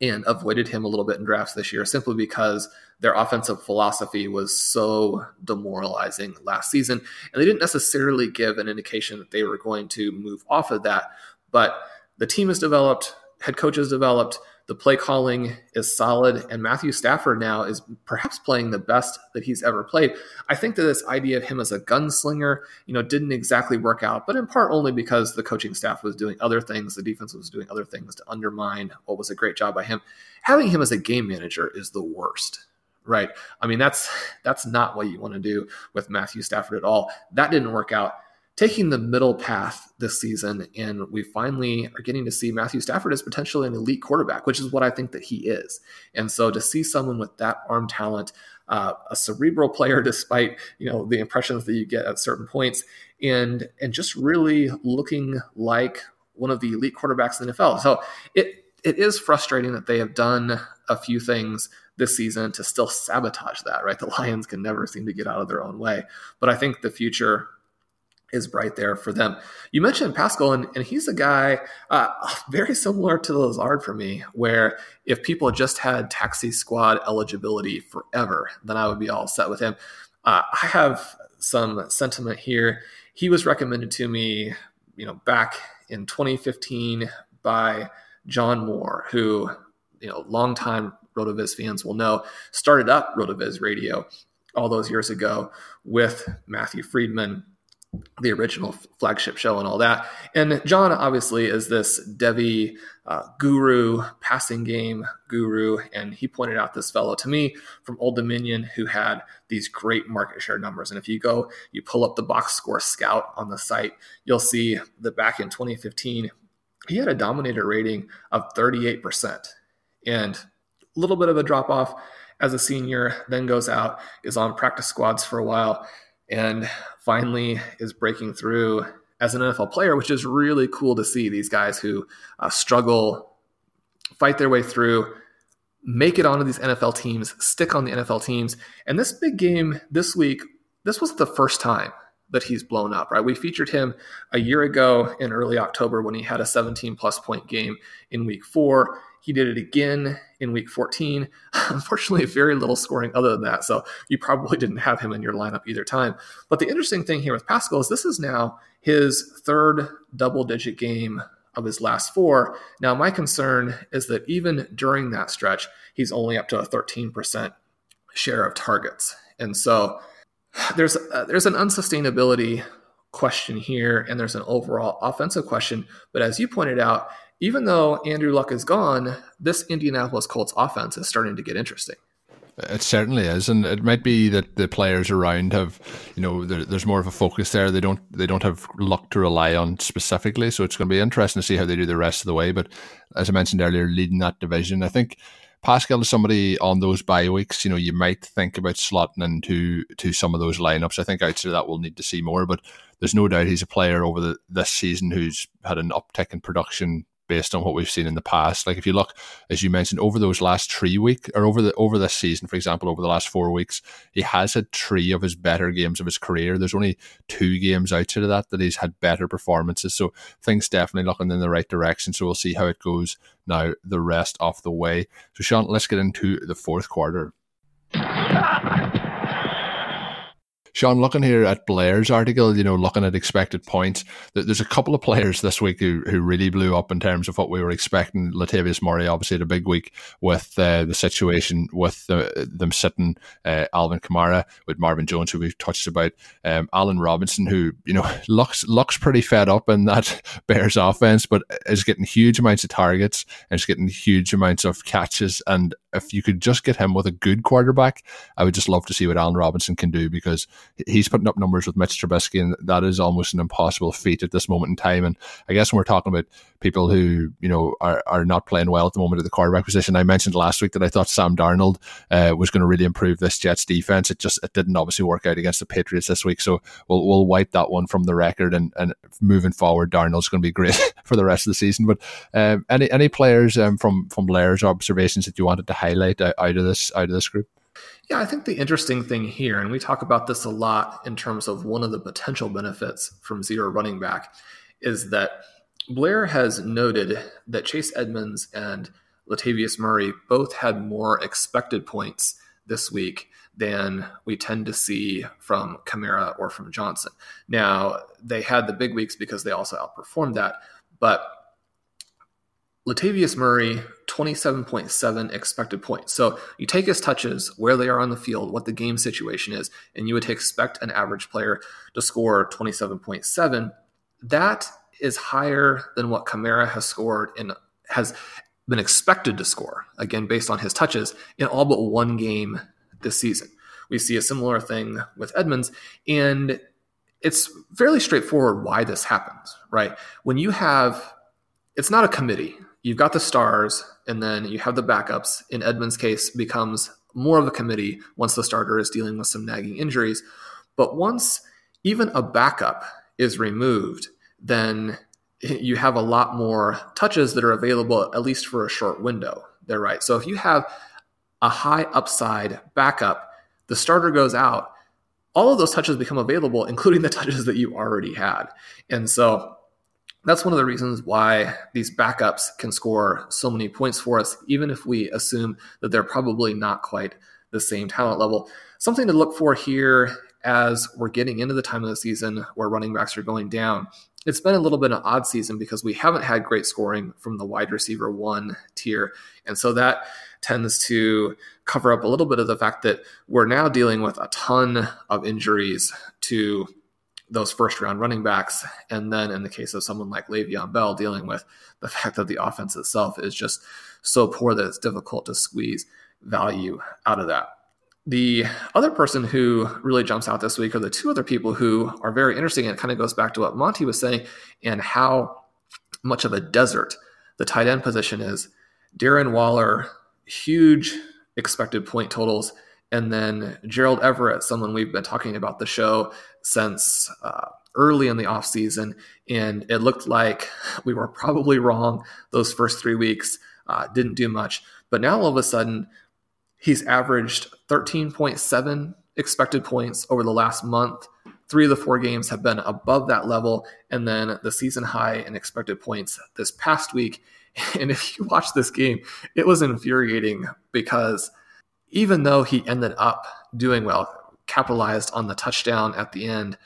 and avoided him a little bit in drafts this year simply because their offensive philosophy was so demoralizing last season. And they didn't necessarily give an indication that they were going to move off of that. But the team has developed, head coaches developed, the play calling is solid, and Matthew Stafford now is perhaps playing the best that he's ever played. I think that this idea of him as a gunslinger, you know, didn't exactly work out, but in part only because the coaching staff was doing other things, the defense was doing other things to undermine what was a great job by him. Having him as a game manager is the worst right? I mean, that's that's not what you want to do with Matthew Stafford at all. That didn't work out. Taking the middle path this season, and we finally are getting to see Matthew Stafford as potentially an elite quarterback, which is what I think that he is. And so to see someone with that arm talent, uh, a cerebral player, despite you know the impressions that you get at certain points, and and just really looking like one of the elite quarterbacks in the NFL. So it it is frustrating that they have done a few things this season to still sabotage that, right? The Lions can never seem to get out of their own way. But I think the future is right there for them. You mentioned Pascal, and, and he's a guy uh, very similar to Lazard for me, where if people just had taxi squad eligibility forever, then I would be all set with him. Uh, I have some sentiment here. He was recommended to me, you know, back in 2015 by John Moore, who, you know, longtime RotoViz fans will know, started up RotoViz Radio all those years ago with Matthew Freedman, the original flagship show and all that. And John obviously is this Devi uh, guru, passing game guru, and he pointed out this fellow to me from Old Dominion who had these great market share numbers. And if you go, you pull up the box score scout on the site, you'll see that back in 2015, he had a dominator rating of 38%. And a little bit of a drop off as a senior, then goes out, is on practice squads for a while, and finally is breaking through as an NFL player, which is really cool to see these guys who uh, struggle, fight their way through, make it onto these NFL teams, stick on the NFL teams. And this big game this week, this was the first time that he's blown up, right? We featured him a year ago in early October when he had a 17 plus point game in week four. He did it again in week 14. Unfortunately, very little scoring other than that. So you probably didn't have him in your lineup either time. But the interesting thing here with Pascal is this is now his third double digit game of his last four. Now, my concern is that even during that stretch, he's only up to a 13% share of targets. And so there's uh, there's an unsustainability question here, and there's an overall offensive question. But as you pointed out, even though Andrew Luck is gone, this Indianapolis Colts offense is starting to get interesting. It certainly is, and it might be that the players around have, you know, there, there's more of a focus there. They don't they don't have luck to rely on specifically, so it's going to be interesting to see how they do the rest of the way. But as I mentioned earlier, leading that division, I think Pascal is somebody on those bye weeks. You know, you might think about slotting into to some of those lineups. I think outside of that, we'll need to see more. But there's no doubt he's a player over the, this season who's had an uptick in production based on what we've seen in the past. Like if you look, as you mentioned, over those last three weeks or over the over this season, for example, over the last four weeks, he has had three of his better games of his career. There's only two games outside of that that he's had better performances. So things definitely looking in the right direction. So we'll see how it goes now the rest of the way. So Sean, let's get into the fourth quarter. Sean, looking here at Blair's article, you know, looking at expected points, there's a couple of players this week who, who really blew up in terms of what we were expecting. Latavius Murray obviously had a big week with uh, the situation with uh, them sitting uh, Alvin Kamara with Marvin Jones, who we've touched about, um, Allen Robinson, who you know looks looks pretty fed up in that Bears offense, but is getting huge amounts of targets and is getting huge amounts of catches. And if you could just get him with a good quarterback, I would just love to see what Allen Robinson can do because he's putting up numbers with Mitch Trubisky, and that is almost an impossible feat at this moment in time. And I guess when we're talking about people who you know are, are not playing well at the moment at the quarterback position, I mentioned last week that I thought Sam Darnold uh, was going to really improve this Jets defense. It just it didn't obviously work out against the Patriots this week, so we'll we'll wipe that one from the record. And and moving forward, Darnold's going to be great for the rest of the season. But um, any any players um, from from Blair's observations that you wanted to highlight out of this out of this group? Yeah, I think the interesting thing here, and we talk about this a lot in terms of one of the potential benefits from zero running back, is that Blair has noted that Chase Edmonds and Latavius Murray both had more expected points this week than we tend to see from Kamara or from Johnson. Now, they had the big weeks because they also outperformed that, but Latavius Murray, 27.7 expected points. So you take his touches, where they are on the field, what the game situation is, and you would expect an average player to score 27.7. That is higher than what Kamara has scored and has been expected to score, again, based on his touches, in all but one game this season. We see a similar thing with Edmonds, and it's fairly straightforward why this happens, right? When you have, it's not a committee you've got the stars, and then you have the backups. In Edmonds' case, becomes more of a committee once the starter is dealing with some nagging injuries. But once even a backup is removed, then you have a lot more touches that are available at least for a short window. They're right. So if you have a high upside backup, the starter goes out, all of those touches become available, including the touches that you already had. And so that's one of the reasons why these backups can score so many points for us, even if we assume that they're probably not quite the same talent level. Something to look for here as we're getting into the time of the season where running backs are going down. It's been a little bit of an odd season because we haven't had great scoring from the wide receiver one tier. And so that tends to cover up a little bit of the fact that we're now dealing with a ton of injuries to those first round running backs. And then in the case of someone like Le'Veon Bell, dealing with the fact that the offense itself is just so poor that it's difficult to squeeze value out of that. The other person who really jumps out this week are the two other people who are very interesting. And it kind of goes back to what Monty was saying and how much of a desert the tight end position is. Darren Waller, huge expected point totals and then Gerald Everett, someone we've been talking about the show since uh, early in the offseason. And it looked like we were probably wrong those first three weeks, uh, didn't do much. But now all of a sudden, he's averaged 13.7 expected points over the last month. Three of the four games have been above that level. And then the season high in expected points this past week. And if you watch this game, it was infuriating because even though he ended up doing well, capitalized on the touchdown at the end,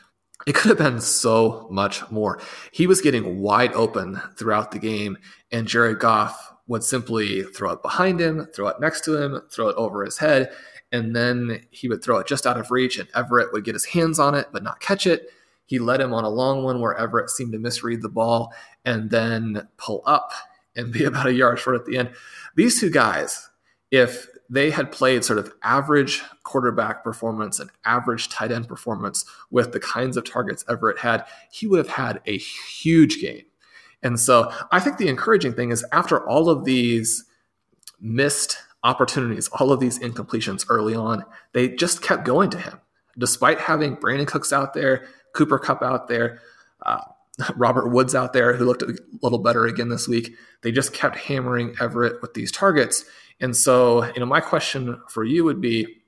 it could have been so much more. He was getting wide open throughout the game, and Jared Goff would simply throw it behind him, throw it next to him, throw it over his head, and then he would throw it just out of reach, and Everett would get his hands on it but not catch it. He led him on a long one where Everett seemed to misread the ball and then pull up and be about a yard short at the end. These two guys, if they had played sort of average quarterback performance and average tight end performance with the kinds of targets Everett had, he would have had a huge game. And so I think the encouraging thing is after all of these missed opportunities, all of these incompletions early on, they just kept going to him. Despite having Brandin Cooks out there, Cooper Kupp out there, uh, Robert Woods out there, who looked a little better again this week, they just kept hammering Everett with these targets. And so, you know, my question for you would be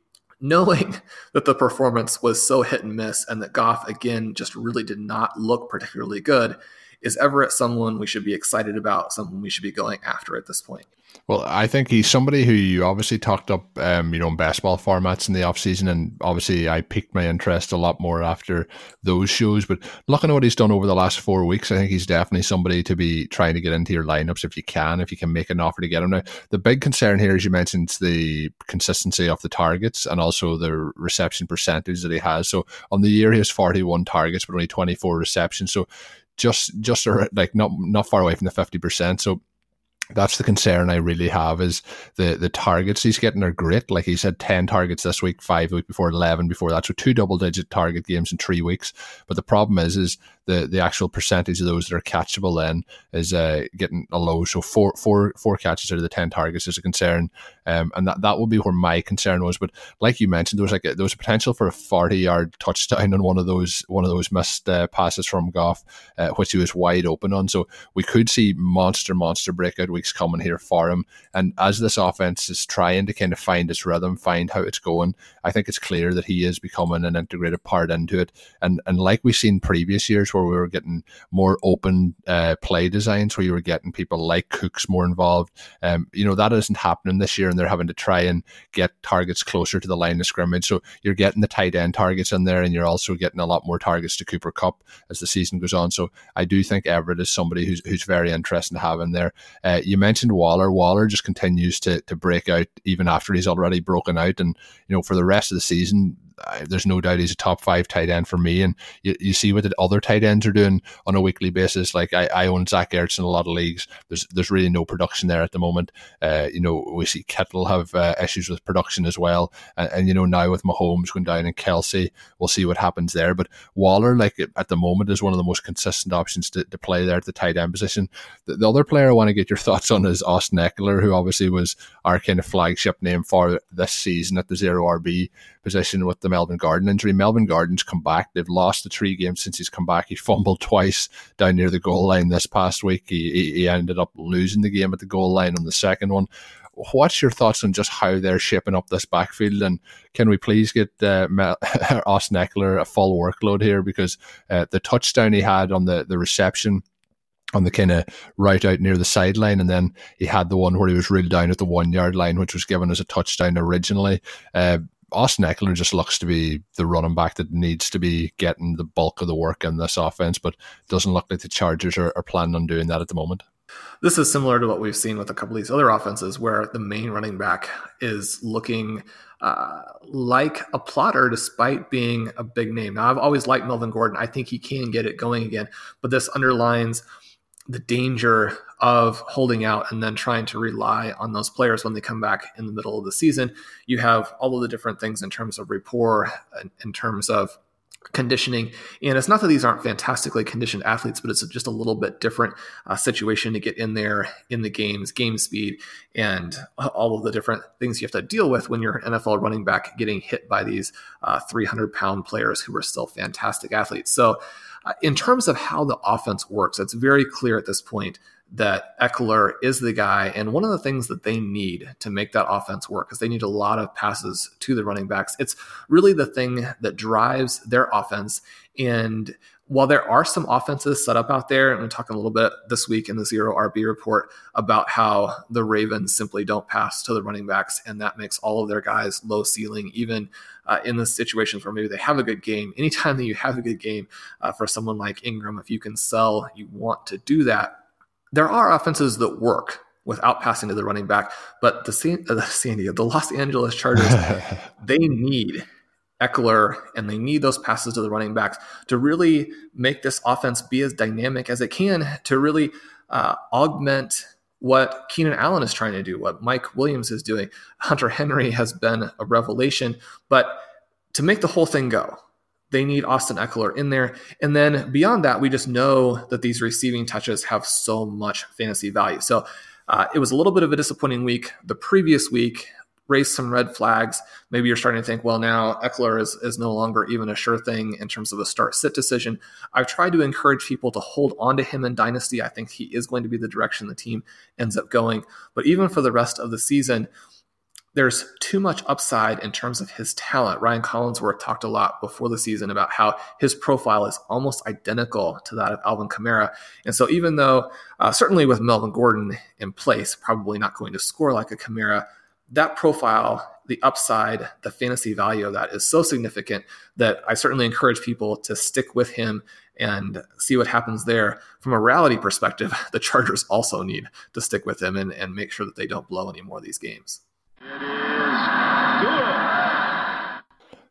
knowing that the performance was so hit and miss and that Goff, again, just really did not look particularly good, is Everett someone we should be excited about, someone we should be going after at this point? Well, I think he's somebody who you obviously talked up, um, you know, in best ball formats in the offseason. and obviously I piqued my interest a lot more after those shows. But looking at what he's done over the last four weeks, I think he's definitely somebody to be trying to get into your lineups if you can, if you can make an offer to get him. Now, the big concern here, as you mentioned, is the consistency of the targets and also the reception percentage that he has. So on the year, he has forty-one targets, but only twenty-four receptions. So just just like not not far away from the fifty percent. So that's the concern I really have is the the targets he's getting are great. Like he said, ten targets this week, five week before, eleven before that. So two double digit target games in three weeks. But the problem is, is the the actual percentage of those that are catchable then is uh, getting a low. So four four four catches out of the ten targets is a concern, um, and that that would be where my concern was. But like you mentioned, there was like a, there was a potential for a forty yard touchdown on one of those one of those missed uh, passes from Goff, uh, which he was wide open on. So we could see monster monster breakout weeks coming here for him. And as this offense is trying to kind of find its rhythm, find how it's going, I think it's clear that he is becoming an integrated part into it. And and like we've seen previous years where we were getting more open uh, play designs where you were getting people like Cooks more involved. Um, you know, that isn't happening this year and they're having to try and get targets closer to the line of scrimmage. So you're getting the tight end targets in there and you're also getting a lot more targets to Cooper Kupp as the season goes on. So I do think Everett is somebody who's, who's very interesting to have in there. Uh, you mentioned Waller. Waller just continues to, to break out even after he's already broken out. And, you know, for the rest of the season, there's no doubt he's a top five tight end for me. And you, you see what the other tight ends are doing on a weekly basis. Like I, I own Zach Ertz in a lot of leagues. There's there's really no production there at the moment. Uh, you know, we see Kittle have uh, issues with production as well. And, and, you know, now with Mahomes going down and Kelce, we'll see what happens there. But Waller, like at the moment, is one of the most consistent options to, to play there at the tight end position. The, the other player I want to get your thoughts on is Austin Ekeler, who obviously was our kind of flagship name for this season at the zero RB position with the Melvin Gordon injury. Melvin Gordon's come back. They've lost the three games since he's come back. He fumbled twice down near the goal line this past week. He, he, he ended up losing the game at the goal line on the second one. What's your thoughts on just how they're shaping up this backfield? And can we please get uh, Austin Ekeler a full workload here? Because uh, the touchdown he had on the, the reception on the kind of right out near the sideline, and then he had the one where he was reeled down at the one yard line, which was given as a touchdown originally. Uh, Austin Ekeler just looks to be the running back that needs to be getting the bulk of the work in this offense, but doesn't look like the Chargers are, are planning on doing that at the moment. This is similar to what we've seen with a couple of these other offenses where the main running back is looking uh, like a plotter despite being a big name. Now, I've always liked Melvin Gordon. I think he can get it going again, but this underlines the danger of holding out and then trying to rely on those players when they come back in the middle of the season. You have all of the different things in terms of rapport, in terms of conditioning. And it's not that these aren't fantastically conditioned athletes, but it's just a little bit different uh, situation to get in there in the games, game speed, and all of the different things you have to deal with when you're an NFL running back getting hit by these 300 uh, pound players who are still fantastic athletes. So uh, in terms of how the offense works, it's very clear at this point that Ekeler is the guy. And one of the things that they need to make that offense work is they need a lot of passes to the running backs. It's really the thing that drives their offense. And while there are some offenses set up out there, and we're talking a little bit this week in the zero RB report about how the Ravens simply don't pass to the running backs, and that makes all of their guys low ceiling, even uh, in the situations where maybe they have a good game. Anytime that you have a good game uh, for someone like Ingram, if you can sell, you want to do that. There are offenses that work without passing to the running back, but the San, uh, the San Diego, the Los Angeles Chargers, they need Ekeler and they need those passes to the running backs to really make this offense be as dynamic as it can to really uh, augment what Keenan Allen is trying to do, what Mike Williams is doing. Hunter Henry has been a revelation, but to make the whole thing go, they need Austin Ekeler in there. And then beyond that, we just know that these receiving touches have so much fantasy value. So uh, it was a little bit of a disappointing week. The previous week, raised some red flags. Maybe you're starting to think, well, now Ekeler is, is no longer even a sure thing in terms of a start sit decision. I've tried to encourage people to hold on to him in Dynasty. I think he is going to be the direction the team ends up going. But even for the rest of the season, there's too much upside in terms of his talent. Ryan Collinsworth talked a lot before the season about how his profile is almost identical to that of Alvin Kamara. And so, even though uh, certainly with Melvin Gordon in place, probably not going to score like a Kamara, that profile, the upside, the fantasy value of that is so significant that I certainly encourage people to stick with him and see what happens there. From a reality perspective, the Chargers also need to stick with him and, and make sure that they don't blow any more of these games.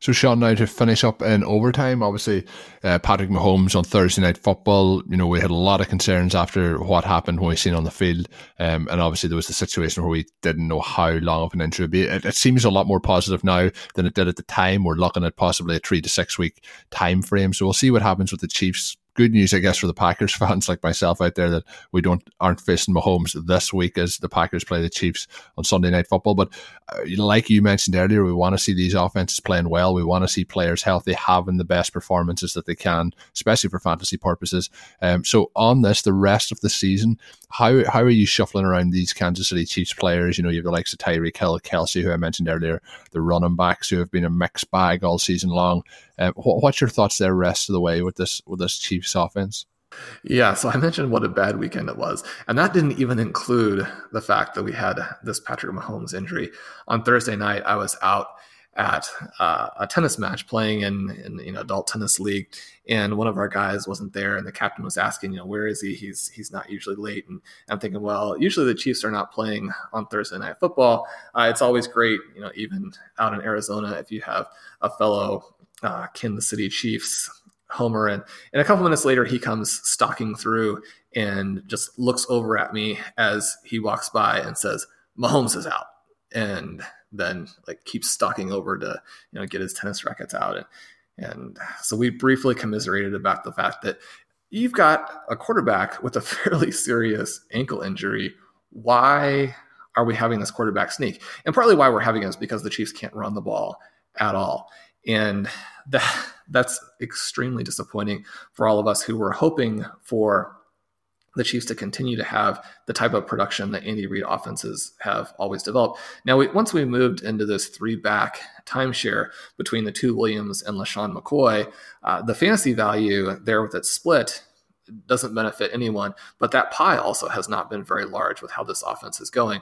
So, Sean, now to finish up in overtime, obviously, uh, Patrick Mahomes on Thursday Night Football, you know, we had a lot of concerns after what happened when we seen on the field. Um, and obviously, there was the situation where we didn't know how long of an injury would be. It, it, seems a lot more positive now than it did at the time. We're looking at possibly a three to six week time frame. So, we'll see what happens with the Chiefs good news, I guess, for the Packers fans like myself out there that we don't aren't facing Mahomes this week as the Packers play the Chiefs on Sunday Night Football. But uh, like you mentioned earlier, we want to see these offenses playing well. We want to see players healthy, having the best performances that they can, especially for fantasy purposes. Um, so on this, the rest of the season, how how are you shuffling around these Kansas City Chiefs players? You know, you have the likes of Tyreek Hill, Kelce, who I mentioned earlier, the running backs who have been a mixed bag all season long. Um, what, what's your thoughts there, rest of the way with this with this Chiefs offense? Yeah, so I mentioned what a bad weekend it was, and that didn't even include the fact that we had this Patrick Mahomes injury on Thursday night. I was out at uh, a tennis match playing in, in you know adult tennis league and one of our guys wasn't there and the captain was asking you know where is he he's he's not usually late and i'm thinking well usually the chiefs are not playing on thursday night football uh, it's always great you know even out in arizona if you have a fellow uh, Kansas City Chiefs homer and and a couple minutes later he comes stalking through and just looks over at me as he walks by and says Mahomes is out and then like keeps stalking over to you know get his tennis rackets out. And and so we briefly commiserated about the fact that you've got a quarterback with a fairly serious ankle injury. Why are we having this quarterback sneak? And partly why we're having it is because the Chiefs can't run the ball at all. And that that's extremely disappointing for all of us who were hoping for the Chiefs to continue to have the type of production that Andy Reid offenses have always developed. Now, we, once we moved into this three back timeshare between the two Williams and LeSean McCoy, uh, the fantasy value there with its split doesn't benefit anyone, but that pie also has not been very large with how this offense is going.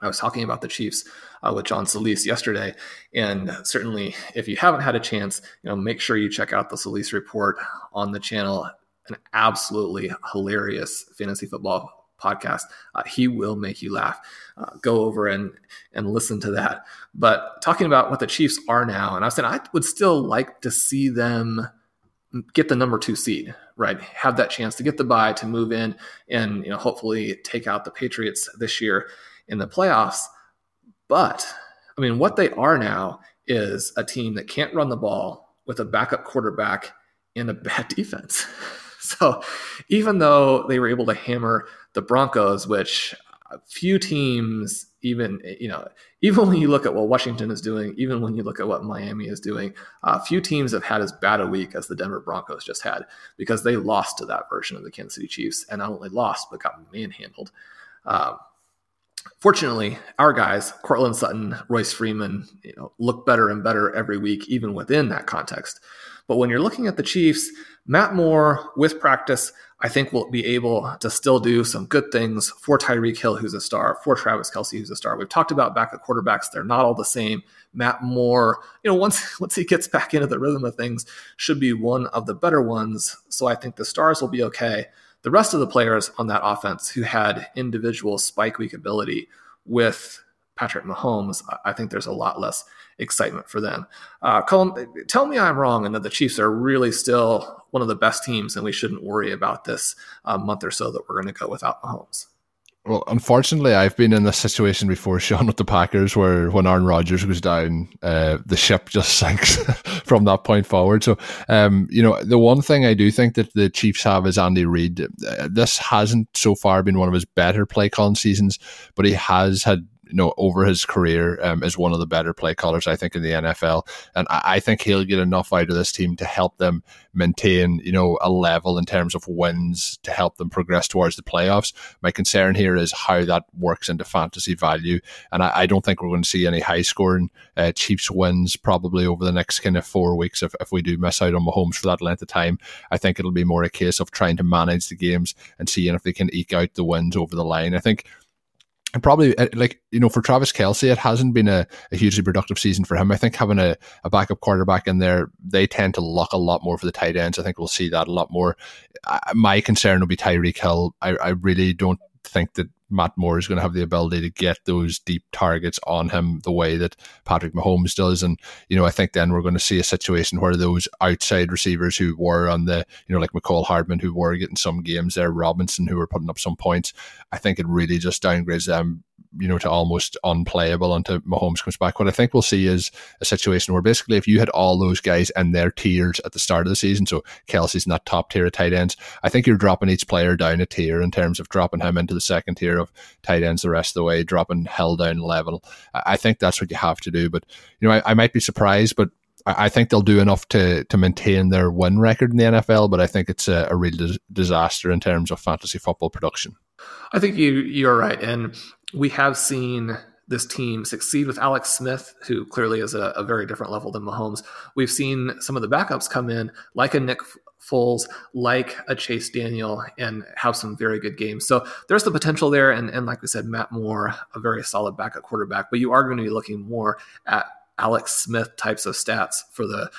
I was talking about the Chiefs uh, with John Solis yesterday, and certainly if you haven't had a chance, you know, make sure you check out the Solis report on the channel. An absolutely hilarious fantasy football podcast. Uh, he will make you laugh. Uh, go over and and listen to that. But talking about what the Chiefs are now, and I said I would still like to see them get the number two seed, right? Have that chance to get the buy to move in and you know hopefully take out the Patriots this year in the playoffs. But I mean, what they are now is a team that can't run the ball with a backup quarterback and a bad defense. so even though they were able to hammer the Broncos, which few teams even you know even when you look at what Washington is doing, even when you look at what Miami is doing, uh, few teams have had as bad a week as the Denver Broncos just had because they lost to that version of the Kansas City Chiefs and not only lost but got manhandled. Um, fortunately, our guys, Courtland Sutton, Royce Freeman, you know, look better and better every week, even within that context. But when you're looking at the Chiefs, Matt Moore with practice, I think will be able to still do some good things for Tyreek Hill, who's a star, for Travis Kelce, who's a star. We've talked about backup quarterbacks; they're not all the same. Matt Moore, you know, once once he gets back into the rhythm of things, should be one of the better ones. So I think the stars will be okay. The rest of the players on that offense who had individual spike week ability with Patrick Mahomes, I think there's a lot less excitement for them. Uh, Colin, tell me I'm wrong and that the Chiefs are really still one of the best teams and we shouldn't worry about this uh, month or so that we're going to go without Mahomes. Well, unfortunately, I've been in this situation before, Sean, with the Packers, where when Aaron Rodgers goes down, uh, the ship just sinks from that point forward. So, um, you know, the one thing I do think that the Chiefs have is Andy Reid. Uh, this hasn't so far been one of his better play calling seasons, but he has had you know, over his career um, is one of the better play callers, I think, in the NFL. And I, I, think he'll get enough out of this team to help them maintain, you know, a level in terms of wins to help them progress towards the playoffs. My concern here is how that works into fantasy value. And I, I don't think we're going to see any high scoring uh, Chiefs wins probably over the next kind of four weeks if, if we do miss out on Mahomes for that length of time. I think it'll be more a case of trying to manage the games and seeing if they can eke out the wins over the line. I think and probably uh, like you know for Travis Kelce, it hasn't been a, a, hugely productive season for him. I think having a, a backup quarterback in there, they tend to look a lot more for the tight ends. I think we'll see that a lot more. my concern will be Tyreek Hill. I, I really don't think that Matt Moore is going to have the ability to get those deep targets on him the way that Patrick Mahomes does. And, you know, I think then we're going to see a situation where those outside receivers who were on the, you know, like Mecole Hardman, who were getting some games there, Robinson, who were putting up some points, I think it really just downgrades them you know, to almost unplayable until Mahomes comes back. What I think we'll see is a situation where basically if you had all those guys in their tiers at the start of the season, so Kelce's in that top tier of tight ends, I think you're dropping each player down a tier in terms of dropping him into the second tier of tight ends the rest of the way, dropping Hill down level. I think that's what you have to do. But, you know, I, I might be surprised, but I think they'll do enough to to maintain their win record in the NFL, but I think it's a, a real dis- disaster in terms of fantasy football production. I think you you're right, and we have seen this team succeed with Alex Smith, who clearly is a, a, very different level than Mahomes. We've seen some of the backups come in, like a Nick Foles, like a Chase Daniel, and have some very good games. So there's the potential there. And, and like we said, Matt Moore, a very solid backup quarterback, but you are going to be looking more at Alex Smith types of stats for the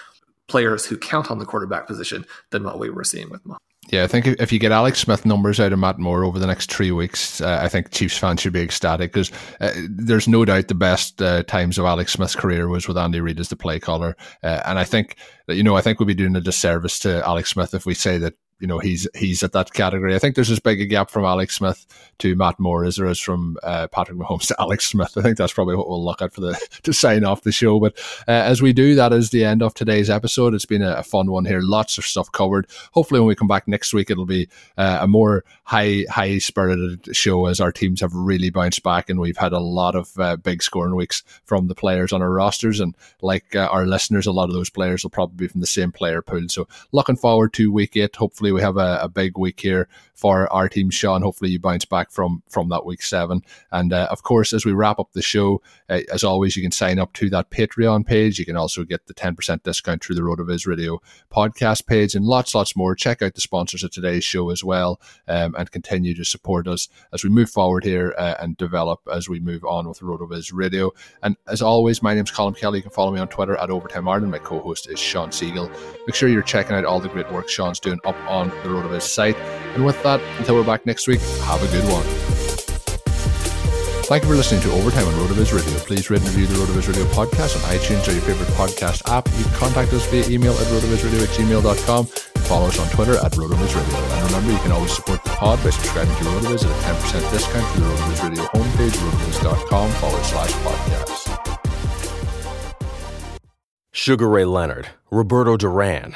players who count on the quarterback position than what we were seeing with Mahomes. Yeah, I think if you get Alex Smith numbers out of Matt Moore over the next three weeks, uh, I think Chiefs fans should be ecstatic because uh, there's no doubt the best uh, times of Alex Smith's career was with Andy Reid as the play caller, uh, and I think that you know I think we'd be doing a disservice to Alex Smith if we say that you know he's he's at that category. I think there's as big a gap from Alex Smith to Matt Moore as there is from uh, Patrick Mahomes to Alex Smith. I think that's probably what we'll look at for the to sign off the show. But uh, as we do, that is the end of today's episode. It's been a, a, fun one here. Lots of stuff covered. Hopefully, when we come back next week, it'll be uh, a more high high spirited show as our teams have really bounced back and we've had a lot of uh, big scoring weeks from the players on our rosters. And like uh, our listeners, a lot of those players will probably be from the same player pool. So looking forward to week eight. Hopefully, we have a, a big week here for our team, Sean. Hopefully, you bounce back from from that week seven. And uh, of course, as we wrap up the show, uh, as always, you can sign up to that Patreon page. You can also get the ten percent discount through the RotoViz Radio podcast page, and lots, lots more. Check out the sponsors of today's show as well, um, and continue to support us as we move forward here uh, and develop as we move on with RotoViz Radio. And as always, my name is Colin Kelly. You can follow me on Twitter at Overtime Ireland. My co-host is Sean Siegel. Make sure you're checking out all the great work Sean's doing up on the RotoViz site. And with that, until we're back next week, have a good one. Thank you for listening to Overtime on RotoViz Radio. Please rate and review the RotoViz Radio podcast on iTunes or your favorite podcast app. You can contact us via email at rotovizradio at gmail.com follow us on Twitter at RotoViz Radio. And remember, you can always support the pod by subscribing to RotoViz at a 10% discount through the RotoViz Radio homepage, rotoviz.com forward slash podcast. Sugar Ray Leonard, Roberto Duran,